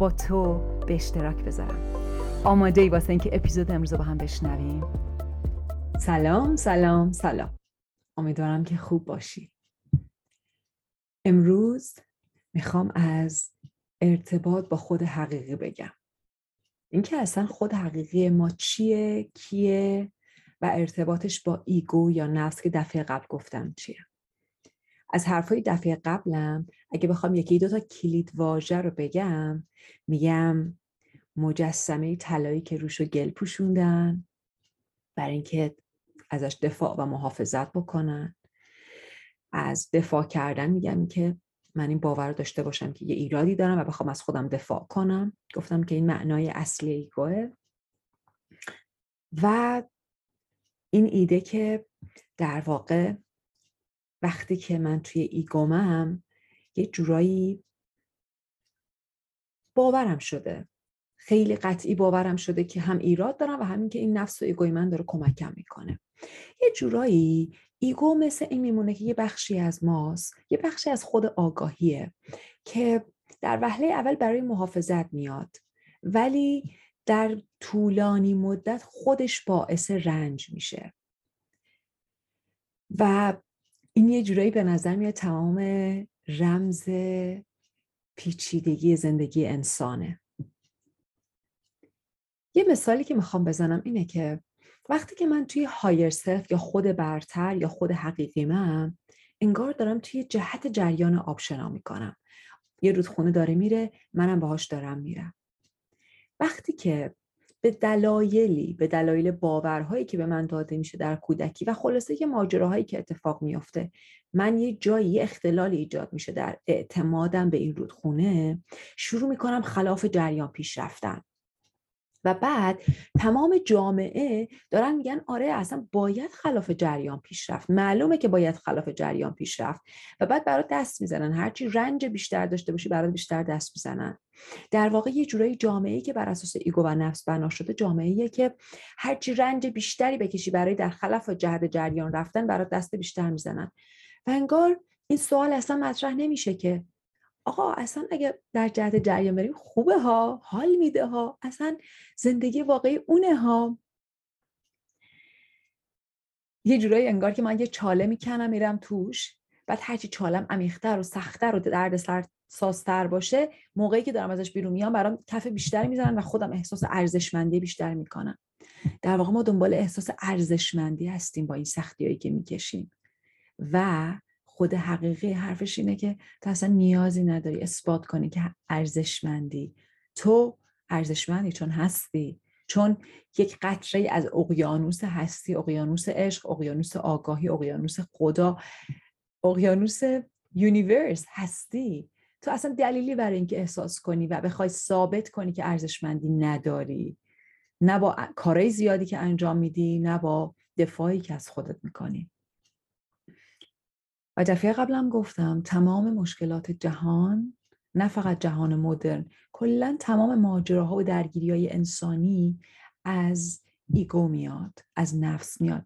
با تو به اشتراک بذارم. آماده ای واسه اینکه اپیزود امروز با هم بشنویم. سلام سلام سلام. امیدوارم که خوب باشی. امروز می‌خوام از ارتباط با خود حقیقی بگم. اینکه اصلا خود حقیقی ما چیه کیه و ارتباطش با ایگو یا نفس که دفعه قبل گفتم چیه. از حرفای دفعه قبلم اگه بخوام یکی دو تا کلید واژه رو بگم میگم مجسمه طلایی که روشو گل پوشوندن برای اینکه ازش دفاع و محافظت بکنن. از دفاع کردن میگم که من این باور رو داشته باشم که یه ایرادی دارم و بخوام از خودم دفاع کنم. گفتم که این معنای اصلی ایگوه. و این ایده که در واقع وقتی که من توی ego مم یه جورایی باورم شده. خیلی قطعی باورم شده که هم ایراد دارم و همین که این نفس و ego ی من داره کمکم می‌کنه. یه جورایی ego مثل این میمونه که یه بخشی از ماست یه بخشی از خود آگاهیه که در وهله اول برای محافظت میاد ولی در طولانی مدت خودش باعث رنج میشه. و این یه جورایی به نظر میاد تمام رمز پیچیدگی زندگی انسانه. یه مثالی که می‌خوام بزنم اینه که وقتی که من توی هایر سلف یا خود برتر یا خود حقیقی من انگار دارم توی جهت جریان آب شنا می‌کنم. یه رودخونه داره میره منم باهاش دارم میرم. وقتی که به دلایلی به دلایل باورهایی که به من داده میشه در کودکی و خلاصه یه ماجراهایی که اتفاق میافته من یه جایی یه اختلالی ایجاد میشه در اعتمادم به این رودخونه شروع می‌کنم خلاف جریان پیش رفتن و بعد تمام جامعه دارن میگن آره اصلا باید خلاف جریان پیش رفت. معلومه که باید خلاف جریان پیش رفت. و بعد برات دست می‌زنن. هرچی رنج بیشتر داشته باشی برات بیشتر دست می‌زنن. در واقع یه جورایی جامعه که بر اساس ایگو و نفس بنا شده جامعه که هرچی رنج بیشتری بکشی برای در خلاف جهت جریان رفتن برات دست بیشتر می‌زنن. و انگار این سوال اصلا مطرح نمیشه که آقا اصلا اگه در جهت جریان بریم خوبه ها حال میده ها. اصلا زندگی واقعی اونه ها. یه جورایی انگار که من یه چاله می‌کنم میرم توش. بعد هرچی چالم عمیقتر و سختتر و درد سر سازتر باشه موقعی که دارم ازش بیرون میام برام کف بیشتری می‌زنن و خودم احساس ارزشمندی بیشتر می‌کنم. در واقع ما دنبال احساس ارزشمندی هستیم با این سختی هایی که می‌کشیم. و خود حقیقی حرفش اینه که تو اصلا نیازی نداری اثبات کنی که ارزشمندی. تو ارزشمندی چون هستی. چون یک قطره از اقیانوس هستی اقیانوس عشق اقیانوس آگاهی اقیانوس خدا اقیانوس یونیورس هستی. تو اصلا دلیلی برای اینکه احساس کنی و بخوای ثابت کنی که ارزشمندی نداری. نه با کارهای زیادی که انجام میدی نه با دفاعی که از خودت می‌کنی. و دفعه قبلم گفتم تمام مشکلات جهان نه فقط جهان مدرن کلا تمام ماجراها و درگیری های انسانی از ایگو میاد از نفس میاد.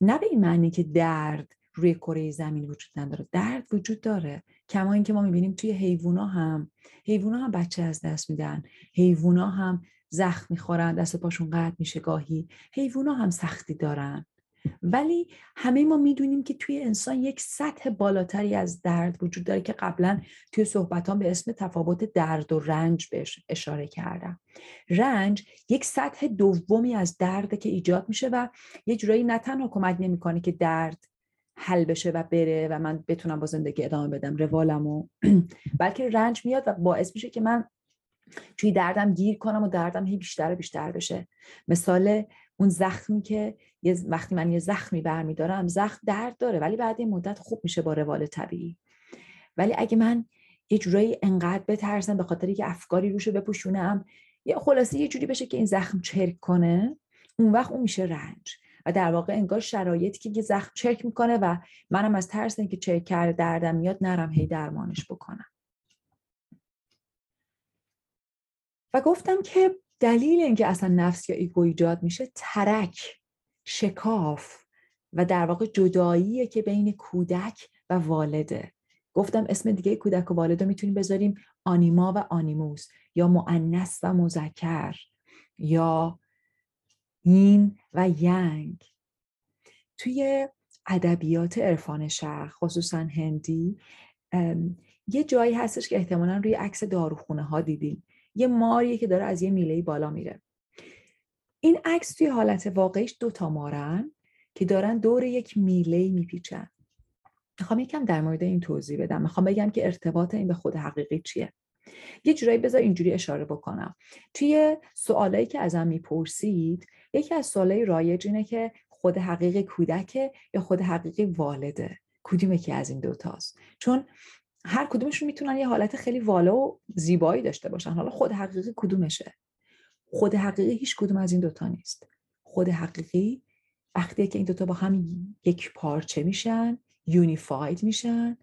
نه به این معنی که درد روی کره زمین وجود نداره. درد وجود داره. کما اینکه ما می‌بینیم توی حیوونا هم حیوونا هم بچه از دست میدن. حیوونا هم زخم می‌خورن دست پاشون قطع میشه گاهی. حیوونا هم سختی دارن. ولی همه ما می‌دونیم که توی انسان یک سطح بالاتری از درد وجود داره که قبلا توی صحبتان به اسم تفاوت درد و رنج بهش اشاره کردم. رنج یک سطح دومی از درده که ایجاد میشه و یه جورایی نه تنها کمک نمی‌کنه که درد حل بشه و بره و من بتونم با زندگی ادامه بدم روالمو بلکه رنج میاد و باعث میشه که من توی دردم گیر کنم و دردم هی بیشتر و بیشتر بشه. مثال اون زخمی که یه وقتی من یه زخمی برمیدارم زخم درد داره ولی بعد این مدت خوب میشه با روال طبیعی. ولی اگه من یه جورایی انقدر بترسم به خاطر که افکاری روشو بپوشونم یا خلاصه یه جوری بشه که این زخم چرک کنه اون وقت اون میشه رنج. و در واقع انگار شرایطی که یه زخم چرک می‌کنه و منم از ترس اینکه چرک کرده دردم میاد نرم هی درمانش بکنم. و گفتم که دلیل اینکه اصلا نفس یا ego ایجاد میشه ترک شکاف و در واقع جداییه که بین کودک و والده. گفتم اسم دیگه کودک و والد رو می‌تونیم بذاریم آنیما و آنیموس یا معنس و مذکر یا این و ینگ. توی ادبیات عرفان شرق خصوصا هندی یه جایی هستش که احتمالا روی عکس داروخونه ها دیدیم. یه ماریه که داره از یه میله بالا میره. این عکس توی حالت واقعیش دو تا مارن که دارن دور یک میله میپیچن. می‌خوام یکم در مورد این توضیح بدم. می‌خوام بگم که ارتباط این به خود حقیقی چیه. یه جورایی بذار اینجوری اشاره بکنم. توی سوالایی که ازم می‌پرسید یکی از سوالای رایج اینه که خود حقیقی کودکه یا خود حقیقی والده؟ کدومه که از این دوتاست؟ چون هر کدومشون می‌تونن یه حالت خیلی والا و زیبایی داشته باشن. حالا خود حقیقی کدومشه؟ خود حقیقی هیچ کدوم از این دوتا نیست. خود حقیقی وقتی که این دوتا با هم یک پارچه میشن یونیفاید میشن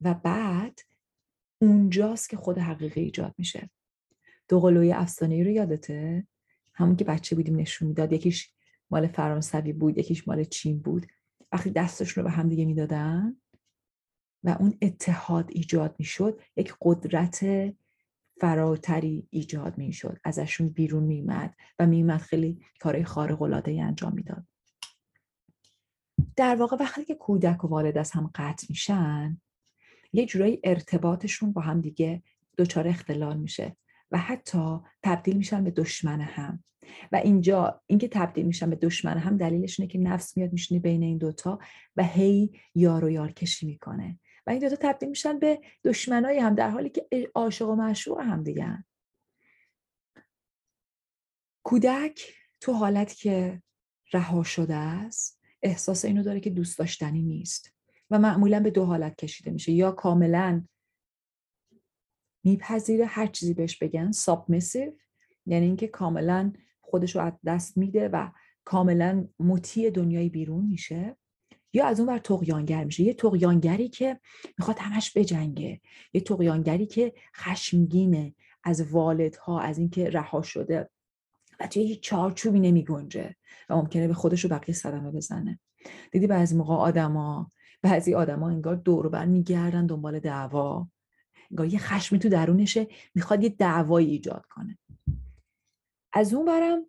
و بعد اونجاست که خود حقیقی ایجاد میشه. دو قلوی افسانه ای رو یادته؟ همون که بچه بودیم نشون می‌داد. یکیش مال فرانسوی بود یکیش مال چین بود. وقتی دستشون رو به هم دیگه می‌دادن و اون اتحاد ایجاد می‌شد یک قدرت فراتری ایجاد می‌شد ازشون بیرون میمد و میمد خیلی کارهای خارق العاده انجام می‌داد. در واقع وقتی که کودک و والد از هم قطع میشن یه جورایی ارتباطشون با هم دیگه دچار اختلال میشه و حتی تبدیل میشن به دشمن هم. و اینجا اینکه تبدیل میشن به دشمن هم دلیلش اینه که نفس میاد میشینه بین این دوتا و هی یار و یار کشی می‌کنه. و این دوتا تبدیل میشن به دشمنای هم در حالی که عاشق و معشوق هم دیگه کودک تو حالت که رها شده است احساس اینو داره که دوست داشتنی نیست و معمولا به دو حالت کشیده میشه. یا کاملا میپذیره هر چیزی بهش بگن سابمیسیو یعنی اینکه کاملا خودش رو از دست میده و کاملا مطیع دنیای بیرون میشه. یا از اون بر تقیانگر میشه. یه تقیانگری که می‌خواد همش بجنگه. یه تقیانگری که خشمگینه از والدها از اینکه رها شده. و توی هیچ چارچوبی نمی گنجه و ممکنه به خودش رو بقیه صدمه بزنه. دیدی بعضی موقع آدما بعضی آدما انگار دور بر میگردن دنبال دعوا. انگار یه خشمی تو درونشه می‌خواد یه دعوایی ایجاد کنه. از اون برم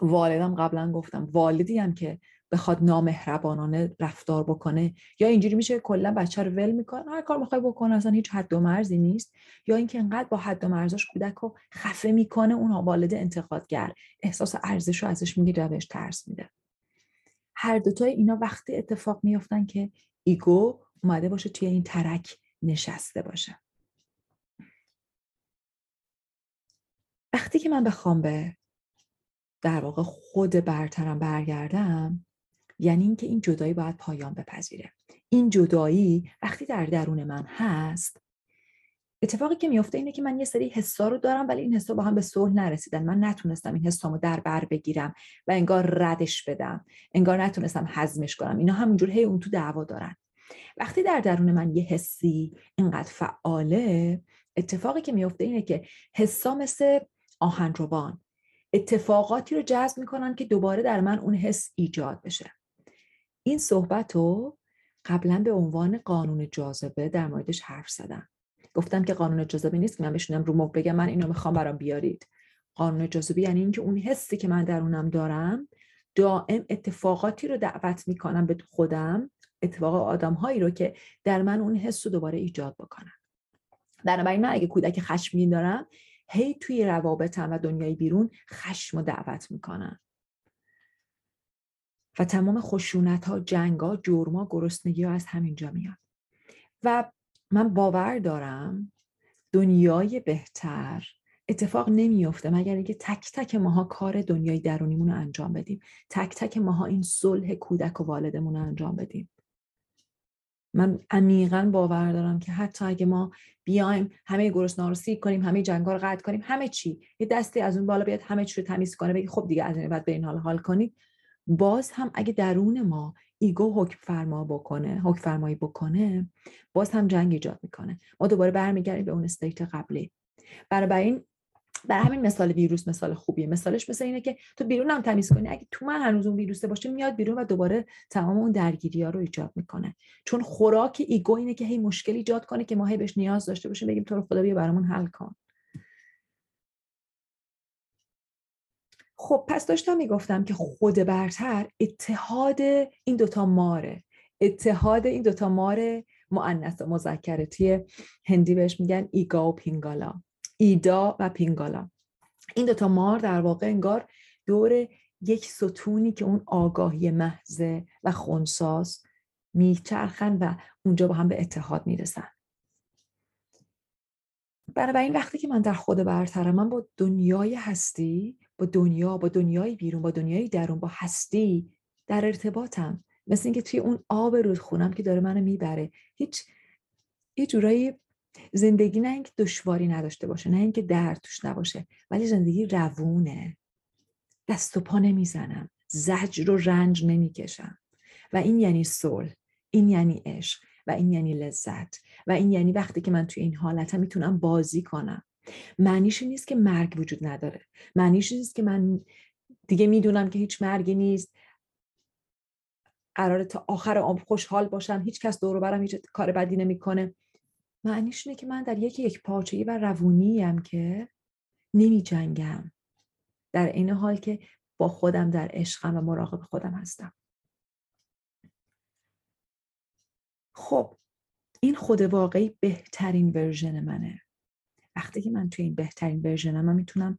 والدم قبلا گفتم والدی هم که بخواد نامهربانانه رفتار بکنه یا اینجوری میشه کلا بچه رو ول می‌کنه هر کار می‌خوای بکنه اصلا هیچ حد و مرزی نیست. یا اینکه انقدر با حد و مرزاش کودک رو خفه می‌کنه اون والد انتقادگر احساس ارزش رو ازش می‌گیره بهش ترس میده. هر دوتای اینا وقتی اتفاق میفتن که ego اومده باشه توی این ترک نشسته باشه. وقتی که من بخوام به در واقع خود برترم برگردم یعنی اینکه این جدایی باید پایان بپذیره. این جدایی وقتی در درون من هست اتفاقی که میفته اینه که من یه سری حسا رو دارم ولی این حسا با هم به صلح نرسیدن. من نتونستم این حسامو در بر بگیرم و انگار ردش بدم. انگار نتونستم هضمش کنم. اینا همینجور هی اون تو دعوا دارن. وقتی در درون من یه حسی اینقدر فعاله اتفاقی که میفته اینه که حسا مثل آهنربان اتفاقاتی رو جذب می‌کنن که دوباره در من اون حس ایجاد بشه. این صحبت رو قبلا به عنوان قانون جاذبه در موردش حرف زدم. گفتم که قانون جاذبه نیست که من بشینم رو مخ بگم من اینو می‌خوام برام بیارید. قانون جاذبه یعنی اینکه اون حسی که من درونم دارم دائم اتفاقاتی رو دعوت می‌کنم به خودم اتفاق آدم هایی رو که در من اون حس رو دوباره ایجاد بکنم بنابراین من اگه کودک خشمگین دارم هی توی روابطم و دنیای بیرون خشم و دعوت می‌کنم. و تمام خشونت ها جنگ ها جرما گرسنگی ها از همینجا میاد. و من باور دارم دنیای بهتر اتفاق نمیفته مگر اینکه تک تک ماها کار دنیای درونیمون رو انجام بدیم. تک تک ماها این صلح کودک و والدمون رو انجام بدیم. من عمیقا باور دارم که حتی اگه ما بیایم همه گرسنه رو سیر کنیم همه جنگا رو قطع کنیم همه چی یه دستی از اون بالا بیاد همه چی رو تمیز کنه بگی خب دیگه از این بعد به این حال حال کنید. باز هم اگه درون ما ego حکم فرما بکنه حکم فرمایی بکنه باز هم جنگ ایجاد می‌کنه. ما دوباره برمیگردیم به اون state قبلی. برای این برای همین مثال ویروس مثال خوبیه. مثالش مثل اینه که تو بیرون هم تمیز کنی. اگه تو من هنوز اون ویروسه باشه میاد بیرون و دوباره تمام اون درگیری ها رو ایجاد می‌کنه. چون خوراک ایگو اینه که هی مشکل ایجاد کنه که ما هی بهش نیاز داشته باشیم بگیم تو رو خدا بیا برامون حل کن. خب پس داشتم می‌گفتم که خود برتر اتحاد این دوتا ماره. اتحاد این دوتا مار معنیس و مذکرتی هندی بهش میگن ایگا و پینگالا. ایدا و پینگالا. این دوتا مار در واقع انگار دور یک ستونی که اون آگاهی محضه و خونساز میچرخن و اونجا با هم به اتحاد می‌رسن. بنابراین وقتی که من در خود برترم من با دنیای هستی با دنیا با دنیای بیرون با دنیای درون با هستی در ارتباطم. مثل اینکه توی اون آب رودخونم که داره منو می‌بره. هیچ یه جورایی زندگی نه اینکه دشواری نداشته باشه نه اینکه درد توش نباشه ولی زندگی روونه. دست و پا نمی‌زنم. زجر و رنج نمی‌کشم. و این یعنی صلح. این یعنی عشق. و این یعنی لذت. و این یعنی وقتی که من توی این حالتم می‌تونم بازی کنم. معنیش نیست که مرگ وجود نداره. معنیش نیست که من دیگه می‌دونم که هیچ مرگی نیست. قراره تا آخر عمر خوشحال باشم. هیچ کس دور برم هیچ کار بدی نمی‌کنه. معنیش اینه که من در یکی یک پارچه‌ای و روونی که نمی جنگم در این حال که با خودم در عشقم و مراقب خودم هستم. خب این خود واقعی بهترین ورژن منه. وقتی که من توی این بهترین ورژنم من می‌تونم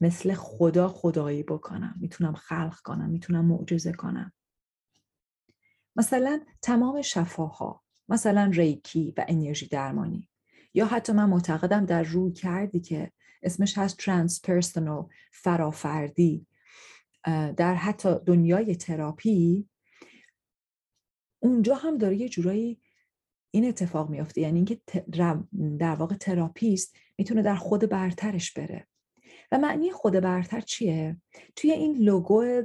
مثل خدا خدایی بکنم. می‌تونم خلق کنم می‌تونم معجزه کنم. مثلا تمام شفاها مثلا ریکی و انرژی درمانی. یا حتی من معتقدم در رویکردی که اسمش هست transpersonal فرافردی. در حتی دنیای تراپی اونجا هم داره یه جورایی این اتفاق میافته. یعنی اینکه در واقع تراپیست می‌تونه در خود برترش بره. و معنی خود برتر چیه؟ توی این لوگو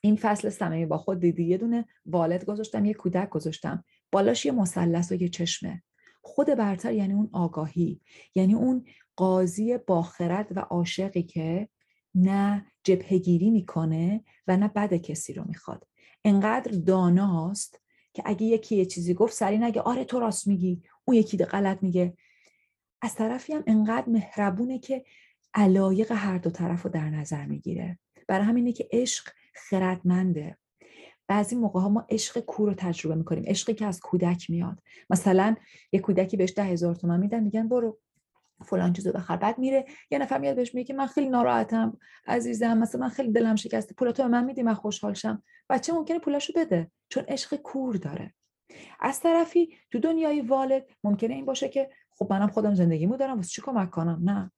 این فصل صمیمی با خود دیدی؟ یه دونه والد گذاشتم یه کودک گذاشتم. بالاش یه مثلث و یه چشمه. خود برتر یعنی اون آگاهی. یعنی اون قاضی باخرد و عاشقی که نه جبهگیری می‌کنه و نه بد کسی رو می‌خواد. انقدر داناست که اگه یکی یه چیزی گفت سری نگه آره تو راست میگی اون یکی غلط میگه. از طرفی هم انقدر مهربونه که علایق هر دو طرف رو در نظر می‌گیره. برای همینه که عشق خردمنده. بعضی موقع ها ما عشق کور رو تجربه می‌کنیم. عشقی که از کودک میاد. مثلا یه کودکی بهش ده هزار تومن میدن میگن برو. فلان چیزو بخر. بعد میره یه نفر میاد بهش میگه من خیلی ناراحتم عزیزم مثلا من خیلی دلم شکسته پولاتو به من میدی من خوشحال شم. بچه ممکنه پولاشو بده چون عشق کور داره. از طرفی تو دنیای والد ممکنه این باشه که خب منم خودم زندگیمو دارم واسه چی کمک کنم؟ نه.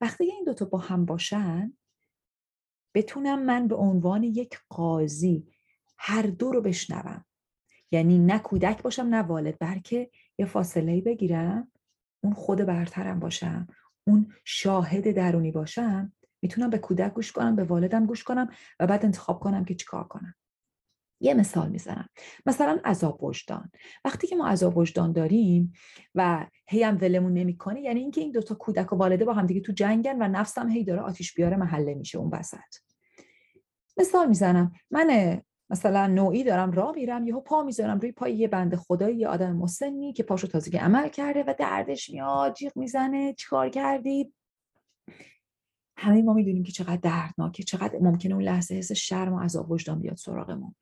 وقتی این دوتا با هم باشن بتونم من به عنوان یک قاضی هر دو رو بشنوم. یعنی نه کودک باشم نه والد بلکه یه فاصله بگیرم اون خود برترم باشم اون شاهد درونی باشم می‌تونم به کودک گوش کنم به والدم گوش کنم و بعد انتخاب کنم که چیکار کنم. یه مثال می‌زنم. مثلا عذاب وجدان. وقتی که ما عذاب وجدان داریم و هی هم ولمون نمی‌کنه یعنی اینکه این دوتا کودک و والده با هم دیگه تو جنگن و نفسم هی داره آتیش بیاره محله میشه اون وسط. مثال می‌زنم. من مثلا نوعی دارم راه میرم یهو پا می‌ذارم روی پای یه بند خدایی یه آدم مسنی که پاشو تازگی عمل کرده و دردش میاد جیغ می‌زنه چیکار کردی؟ همه ما می‌دونیم که چقدر دردناکه چقدر ممکنه اون لحظه حس شرم و عذاب وجدان بیاد سراغمون.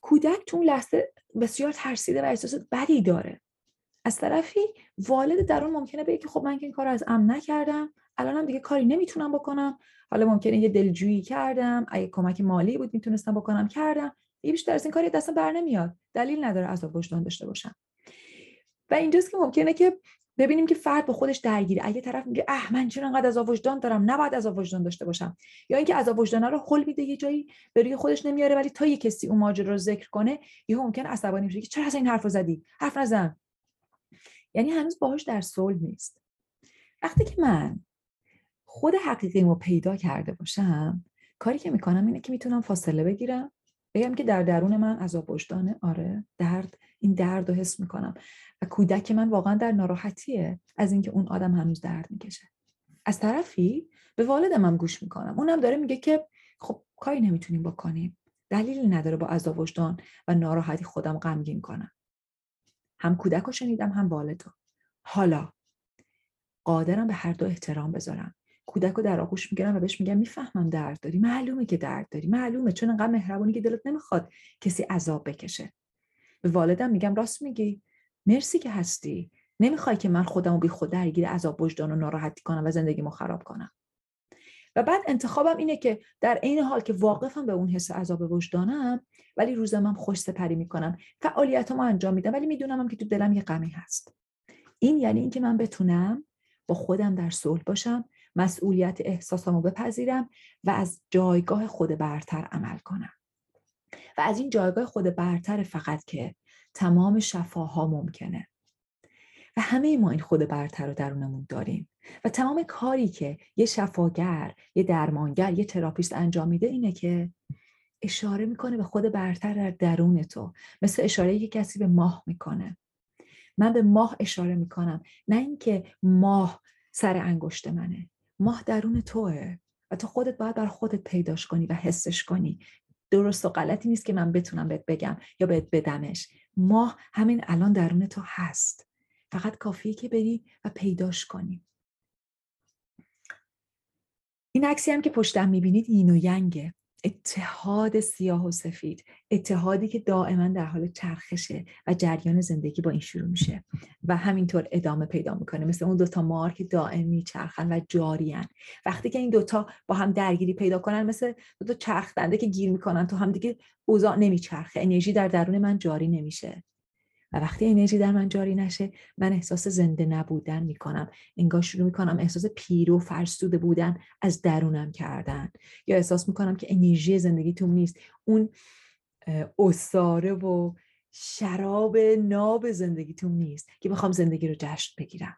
کودک تو اون لحظه بسیار ترسیده و احساس بدی داره. از طرفی والد درون ممکنه بگه که خب من که این کار از ام نکردم. الانم دیگه کاری نمی‌تونم بکنم. حالا ممکنه یه دلجویی کردم اگه کمک مالی بود می‌تونستم بکنم کردم. یه بیشتر از این کاری دستم بر نمیاد. دلیل نداره عذاب وجدان داشته باشم. و اینجاست که ممکنه که ببینیم که فرد با خودش درگیره. اگه طرف میگه اه من چرا انقدر از وجدان دارم؟ نباید از وجدان داشته باشم. یا اینکه از وجدان رو حل میده یه جایی به روی خودش نمیاره ولی تا یه کسی اون ماجرا رو ذکر کنه یه ممکن عصبانی بشه که چرا اصلا این حرفو زدی؟ حرف نزن. یعنی هنوز باهاش در صلح نیست. وقتی که من خود حقیقیمو پیدا کرده باشم کاری که می‌کنم اینه که می‌تونم فاصله بگیرم. بگم که در درون من عذاب وجدانه. آره درد این درد رو حس می‌کنم. و کودک من واقعا در ناراحتیه از اینکه اون آدم هنوز درد می‌کشه. از طرفی به والدم هم گوش می‌کنم. اونم داره میگه که خب کاری نمی‌تونیم بکنیم. دلیلی نداره با عذاب وجدان و ناراحتی خودم غمگین کنم. هم کودک رو شنیدم هم والدو حالا قادرم به هر دو احترام بذارم. کودک رو در آغوش می‌گیرم و بهش میگم می‌فهمم درد داری معلومه که درد داری معلومه. چون انقدر مهربونی که دلت نمی‌خواد کسی عذاب بکشه. به والدم میگم راست میگی. مرسی که هستی. نمی‌خوای که من خودمو بی خود درگیر عذاب وجدان و ناراحتی کنم و زندگیمو خراب کنم. و بعد انتخابم اینه که در عین حال که واقفم به اون حس عذاب وجدانم ولی روزم هم خوش سپری می‌کنم. فعالیتامو انجام میدم ولی می‌دونم که تو دلم یه غمی هست. این یعنی اینکه من بتونم با خودم در صلح باشم مسئولیت احساسامو بپذیرم و از جایگاه خود برتر عمل کنم. و از این جایگاه خود برتر فقط که تمام شفاها ممکنه. و همه ما این خود برتر رو درونمون داریم. و تمام کاری که یه شفاگر یه درمانگر یه تراپیست انجام میده اینه که اشاره می‌کنه به خود برتر در درون تو. مثل اشاره که کسی به ماه می‌کنه. من به ماه اشاره می‌کنم. نه اینکه ماه سر انگشت منه. ماه درون توه و تو خودت باید بر خودت پیداش کنی و حسش کنی. درست و غلطی نیست که من بتونم بهت بگم یا بهت بدمش. ماه همین الان درون تو هست. فقط کافیه که بری و پیداش کنی. این عکسی هم که پشتم می‌بینید این و ینگه. اتحاد سیاه و سفید اتحادی که دائما در حال چرخشه و جریان زندگی با این شروع میشه و همینطور ادامه پیدا می‌کنه. مثل اون دوتا مار که دائم میچرخن و جارین وقتی که این دوتا با هم درگیری پیدا کنن مثل دوتا چرخ دنده که گیر می‌کنن تو هم دیگه اوضاع نمیچرخه. انرژی در درون من جاری نمیشه. و وقتی انرژی در من جاری نشه من احساس زنده نبودن می‌کنم. انگار شروع می‌کنم احساس پیرو فرسوده بودن از درونم کردن. یا احساس می‌کنم که انرژی زندگی توم نیست. اون اصاره و شراب ناب زندگیتون نیست که بخوام زندگی رو جشن بگیرم.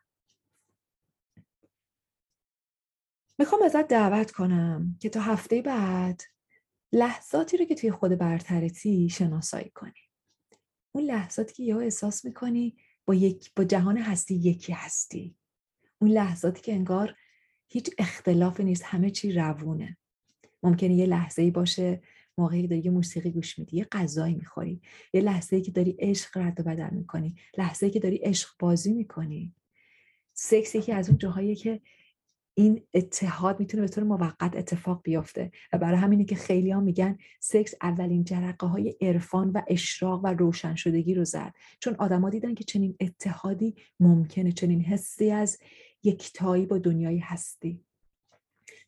می‌خوام ازت دعوت کنم که تا هفته بعد لحظاتی رو که توی خود برترتی شناسایی کنی. اون لحظاتی که یهو احساس می‌کنی با, یک، با جهان هستی یکی هستی. اون لحظاتی که انگار هیچ اختلافی نیست همه چی روونه. ممکنه یه لحظه ای باشه موقعی که داری یه موسیقی گوش میدی یه غذایی می‌خوری یه لحظه ای که داری عشق رد و بدل می‌کنی لحظه ای که داری عشق بازی می‌کنی. سکس یکی از اون جاهایی که این اتحاد می‌تونه به طور موقت اتفاق بیفته و برای همینه که خیلی ها میگن سکس اولین جرقه های عرفان و اشراق و روشن شدگی رو زد. چون آدما دیدن که چنین اتحادی ممکنه چنین حسی از یکتایی با دنیای هستی.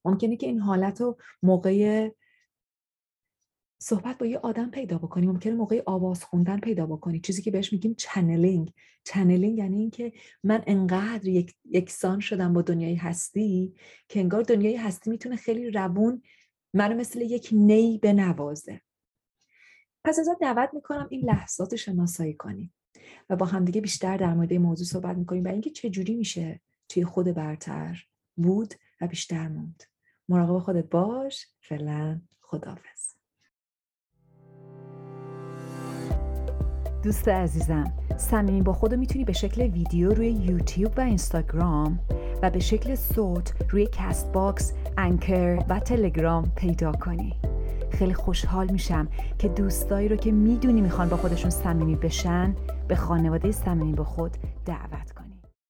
ممکنه که این حالت رو موقع صحبت با یه آدم پیدا بکنی ممکنه موقع آواز خوندن پیدا بکنی. چیزی که بهش میگیم channeling. چنلینگ یعنی اینکه من انقدر یک یکسان شدم با دنیای هستی که انگار دنیای هستی می‌تونه خیلی روون منو مثل یک نی بنوازه. پس ازت دعوت می‌کنم این لحظات شناسایی کنی و با همدیگه بیشتر در مورد موضوع صحبت می‌کنیم و اینکه چجوری میشه توی خود برتر بود و بیشتر موند. مراقب خودت باش. فعلا خداحافظ. دوست عزیزم صمیمی با خودو می‌تونی به شکل ویدیو روی یوتیوب و اینستاگرام و به شکل صوت روی Castbox، Anchor و تلگرام پیدا کنی. خیلی خوشحال میشم که دوستایی رو که می‌دونی می‌خوان با خودشون صمیمی بشن به خانواده صمیمی با خود دعوت کنی